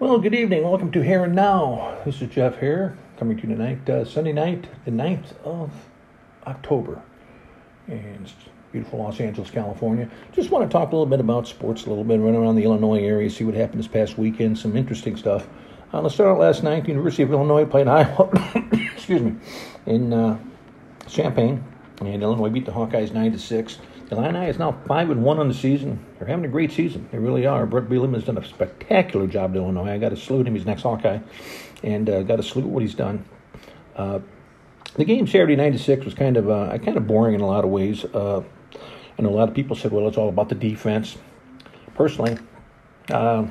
Well, good evening. Welcome to Here and Now. This is Jeff Hare coming to you tonight, uh, Sunday night, the 9th of October. And beautiful Los Angeles, California. Just want to talk a little bit about sports, a little bit, run around the Illinois area, see what happened this past weekend, some interesting stuff. Uh, let's start out last night. The University of Illinois played Iowa, excuse me, in uh, Champaign. And Illinois beat the Hawkeyes 9 to 6. Illini is now 5 and 1 on the season. They're having a great season. They really are. Bret Bielema has done a spectacular job in Illinois. I got to salute him. He's next Hawkeye. And uh, got to salute what he's done. Uh, the game Saturday 96 was kind of uh, kind of boring in a lot of ways. Uh, know a lot of people said, well, it's all about the defense. Personally, uh,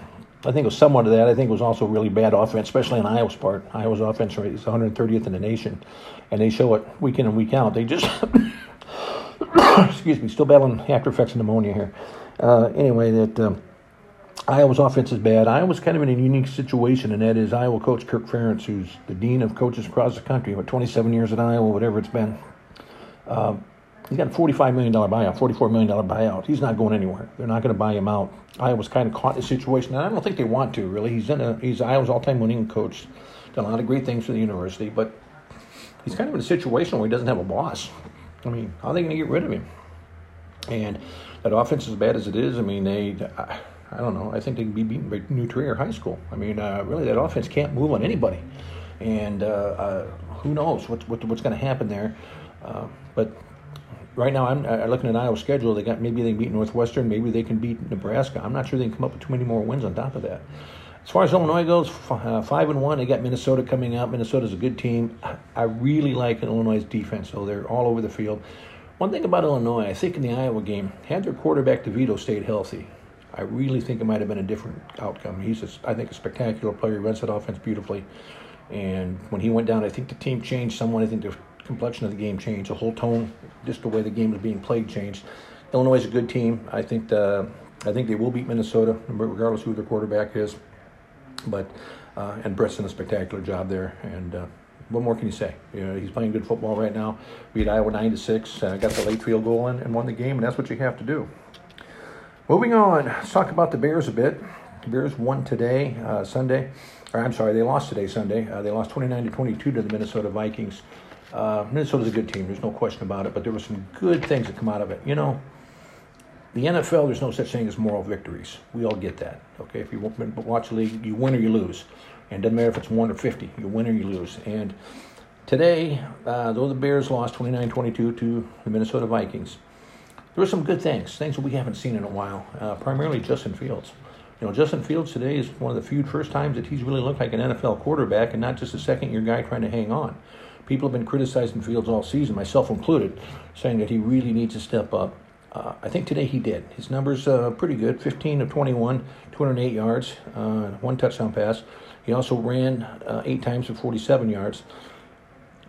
I think it was somewhat of that. I think it was also really bad offense, especially on Iowa's part. Iowa's offense rate is 130th in the nation, and they show it week in and week out. They just excuse me, still battling after effects of pneumonia here. Uh, anyway, that um, Iowa's offense is bad. Iowa's kind of in a unique situation, and that is Iowa coach Kirk Ferentz, who's the dean of coaches across the country, what 27 years at Iowa, whatever it's been. Uh, he's got a $45 million buyout, $44 million buyout. He's not going anywhere. They're not going to buy him out. Iowa's kind of caught in a situation, and I don't think they want to, really. He's in a, he's Iowa's all-time winning coach, done a lot of great things for the university, but he's kind of in a situation where he doesn't have a boss. I mean, how are they going to get rid of him? And that offense, as bad as it is, I mean, they, I, I don't know, I think they can be beaten by New Trier High School. I mean, uh, really, that offense can't move on anybody. And uh, uh, who knows what, what what's going to happen there. Uh, but right now, I'm, looking at Iowa's schedule. They got maybe they can beat Northwestern, maybe they can beat Nebraska. I'm not sure they can come up with too many more wins on top of that. As far as Illinois goes, uh, five and one. They got Minnesota coming up. Minnesota's a good team. I really like Illinois' defense, though. they're all over the field. One thing about Illinois, I think in the Iowa game, had their quarterback DeVito stayed healthy, I really think it might have been a different outcome. He's, a, I think, a spectacular player. He runs that offense beautifully. And when he went down, I think the team changed somewhat. I think the complexion of the game changed. The whole tone, just the way the game was being played, changed. Illinois is a good team. I think the, I think they will beat Minnesota, regardless who their quarterback is. But uh, and Bret's done a spectacular job there. And uh, what more can you say? You know, he's playing good football right now. Beat Iowa nine to six. Uh, got the late field goal in and won the game, and that's what you have to do. Moving on, let's talk about the Bears a bit. The Bears won today, uh, Sunday. Or I'm sorry, they lost today, Sunday. Uh, they lost 29 to 22 to the Minnesota Vikings. Uh, Minnesota's a good team. There's no question about it. But there were some good things that come out of it. You know, the NFL, there's no such thing as moral victories. We all get that. Okay, if you watch the league, you win or you lose, and it doesn't matter if it's one or fifty. You win or you lose. And today, uh, though the Bears lost 29-22 to the Minnesota Vikings, there were some good things, things that we haven't seen in a while. Uh, primarily Justin Fields. You know, Justin Fields today is one of the few first times that he's really looked like an NFL quarterback and not just a second-year guy trying to hang on. People have been criticizing Fields all season, myself included, saying that he really needs to step up uh, I think today he did. His numbers uh, pretty good 15 of 21, 208 yards, uh, one touchdown pass. He also ran uh, eight times for 47 yards.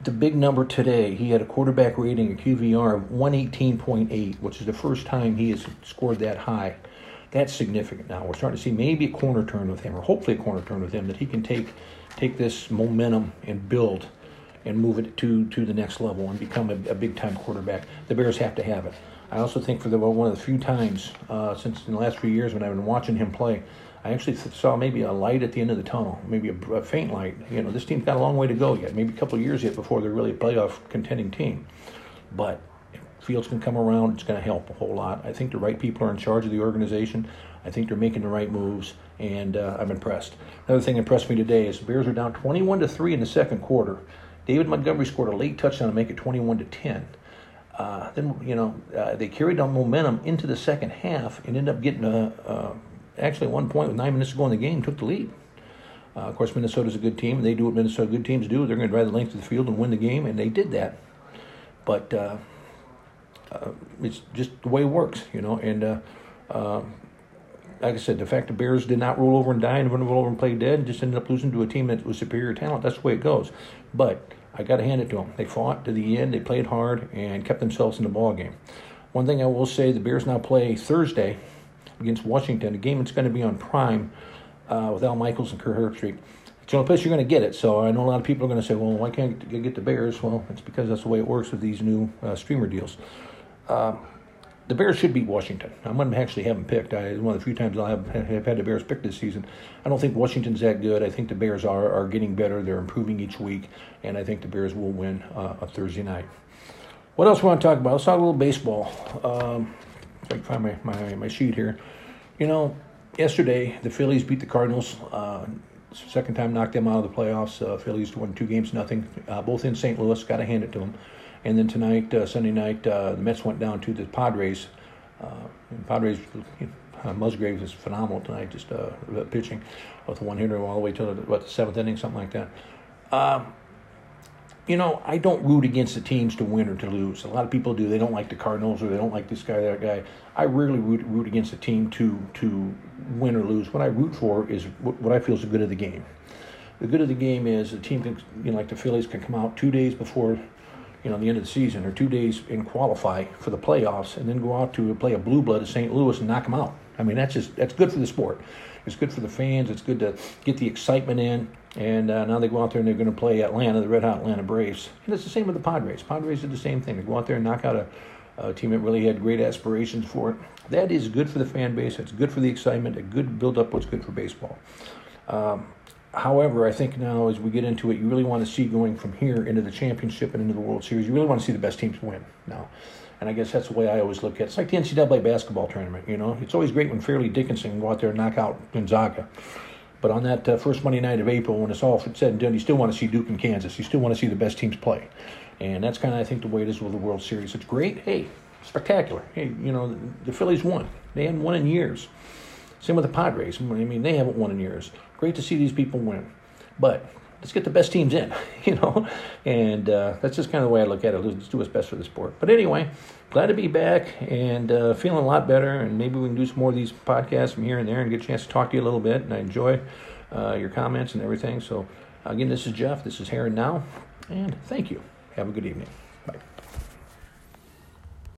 The big number today, he had a quarterback rating, a QBR of 118.8, which is the first time he has scored that high. That's significant now. We're starting to see maybe a corner turn with him, or hopefully a corner turn with him, that he can take take this momentum and build and move it to, to the next level and become a, a big time quarterback. The Bears have to have it. I also think for the one of the few times uh, since in the last few years when I've been watching him play, I actually saw maybe a light at the end of the tunnel, maybe a, a faint light. You know, this team's got a long way to go yet, maybe a couple years yet before they're really a playoff contending team. But Fields can come around, it's going to help a whole lot. I think the right people are in charge of the organization. I think they're making the right moves, and uh, I'm impressed. Another thing that impressed me today is the Bears are down 21 to three in the second quarter. David Montgomery scored a late touchdown to make it 21 to 10. Uh, then you know uh, they carried on momentum into the second half and ended up getting a, uh, actually at one point with nine minutes to go in the game took the lead. Uh, of course, Minnesota's a good team. and They do what Minnesota good teams do. They're going to drive the length of the field and win the game, and they did that. But uh, it's just the way it works, you know. And like I said, the fact the Bears did not roll over and die and run over and play dead, and just ended up losing to a team that was superior talent. That's the way it goes. But I got to hand it to them. They fought to the end. They played hard and kept themselves in the ball game. One thing I will say: the Bears now play Thursday against Washington, a game that's going to be on Prime uh, with Al Michaels and Kirk Herbstreit. It's the only place you're going to get it. So I know a lot of people are going to say, "Well, why can't you get the Bears?" Well, it's because that's the way it works with these new uh, streamer deals. Uh, the Bears should beat Washington. I'm going to actually have them picked. I, one of the few times I'll have, have had the Bears picked this season. I don't think Washington's that good. I think the Bears are, are getting better. They're improving each week, and I think the Bears will win uh, a Thursday night. What else we want to talk about? Let's talk a little baseball. Um, if I can find my, my, my sheet here. You know, yesterday the Phillies beat the Cardinals. Uh, second time knocked them out of the playoffs. Uh, Phillies won two games nothing, uh, both in St. Louis. Got to hand it to them. And then tonight, uh, Sunday night, uh, the Mets went down to the Padres. Uh, Padres, Musgrove is phenomenal tonight, just pitching with one hitter all the way to the, what, the seventh inning, something like that. Um, you know, I don't root against the teams to win or to lose. A lot of people do. They don't like the Cardinals or they don't like this guy, that guy. I rarely root, root against a team to to win or lose. What I root for is what, what I feel is the good of the game. The good of the game is the team can, you know, like the Phillies can come out two days before you know, the end of the season or two days and qualify for the playoffs and then go out to play a blue blood at St. Louis and knock them out. I mean, that's just that's good for the sport. It's good for the fans. It's good to get the excitement in. And uh, now they go out there and they're going to play Atlanta, the Red Hot Atlanta Braves. And it's the same with the Padres. Padres did the same thing. They go out there and knock out a, a team that really had great aspirations for it. That is good for the fan base. It's good for the excitement. A good build up what's good for baseball. Um, However, I think now as we get into it, you really want to see going from here into the championship and into the World Series. You really want to see the best teams win now, and I guess that's the way I always look at it. It's like the NCAA basketball tournament. You know, it's always great when Fairleigh Dickinson can go out there and knock out Gonzaga. But on that uh, first Monday night of April, when it's all said and done, you still want to see Duke and Kansas. You still want to see the best teams play, and that's kind of I think the way it is with the World Series. It's great. Hey, spectacular. Hey, you know the, Phillies won. They hadn't won in years. Same with the Padres. I mean, they haven't won in years. Great to see these people win, but let's get the best teams in, you know. And uh, that's just kind of the way I look at it. Let's do what's best for the sport. But anyway, glad to be back and uh, feeling a lot better. And maybe we can do some more of these podcasts from here and there and get a chance to talk to you a little bit. And I enjoy uh, your comments and everything. So again, this is Jeff. This is Here and Now, and thank you. Have a good evening.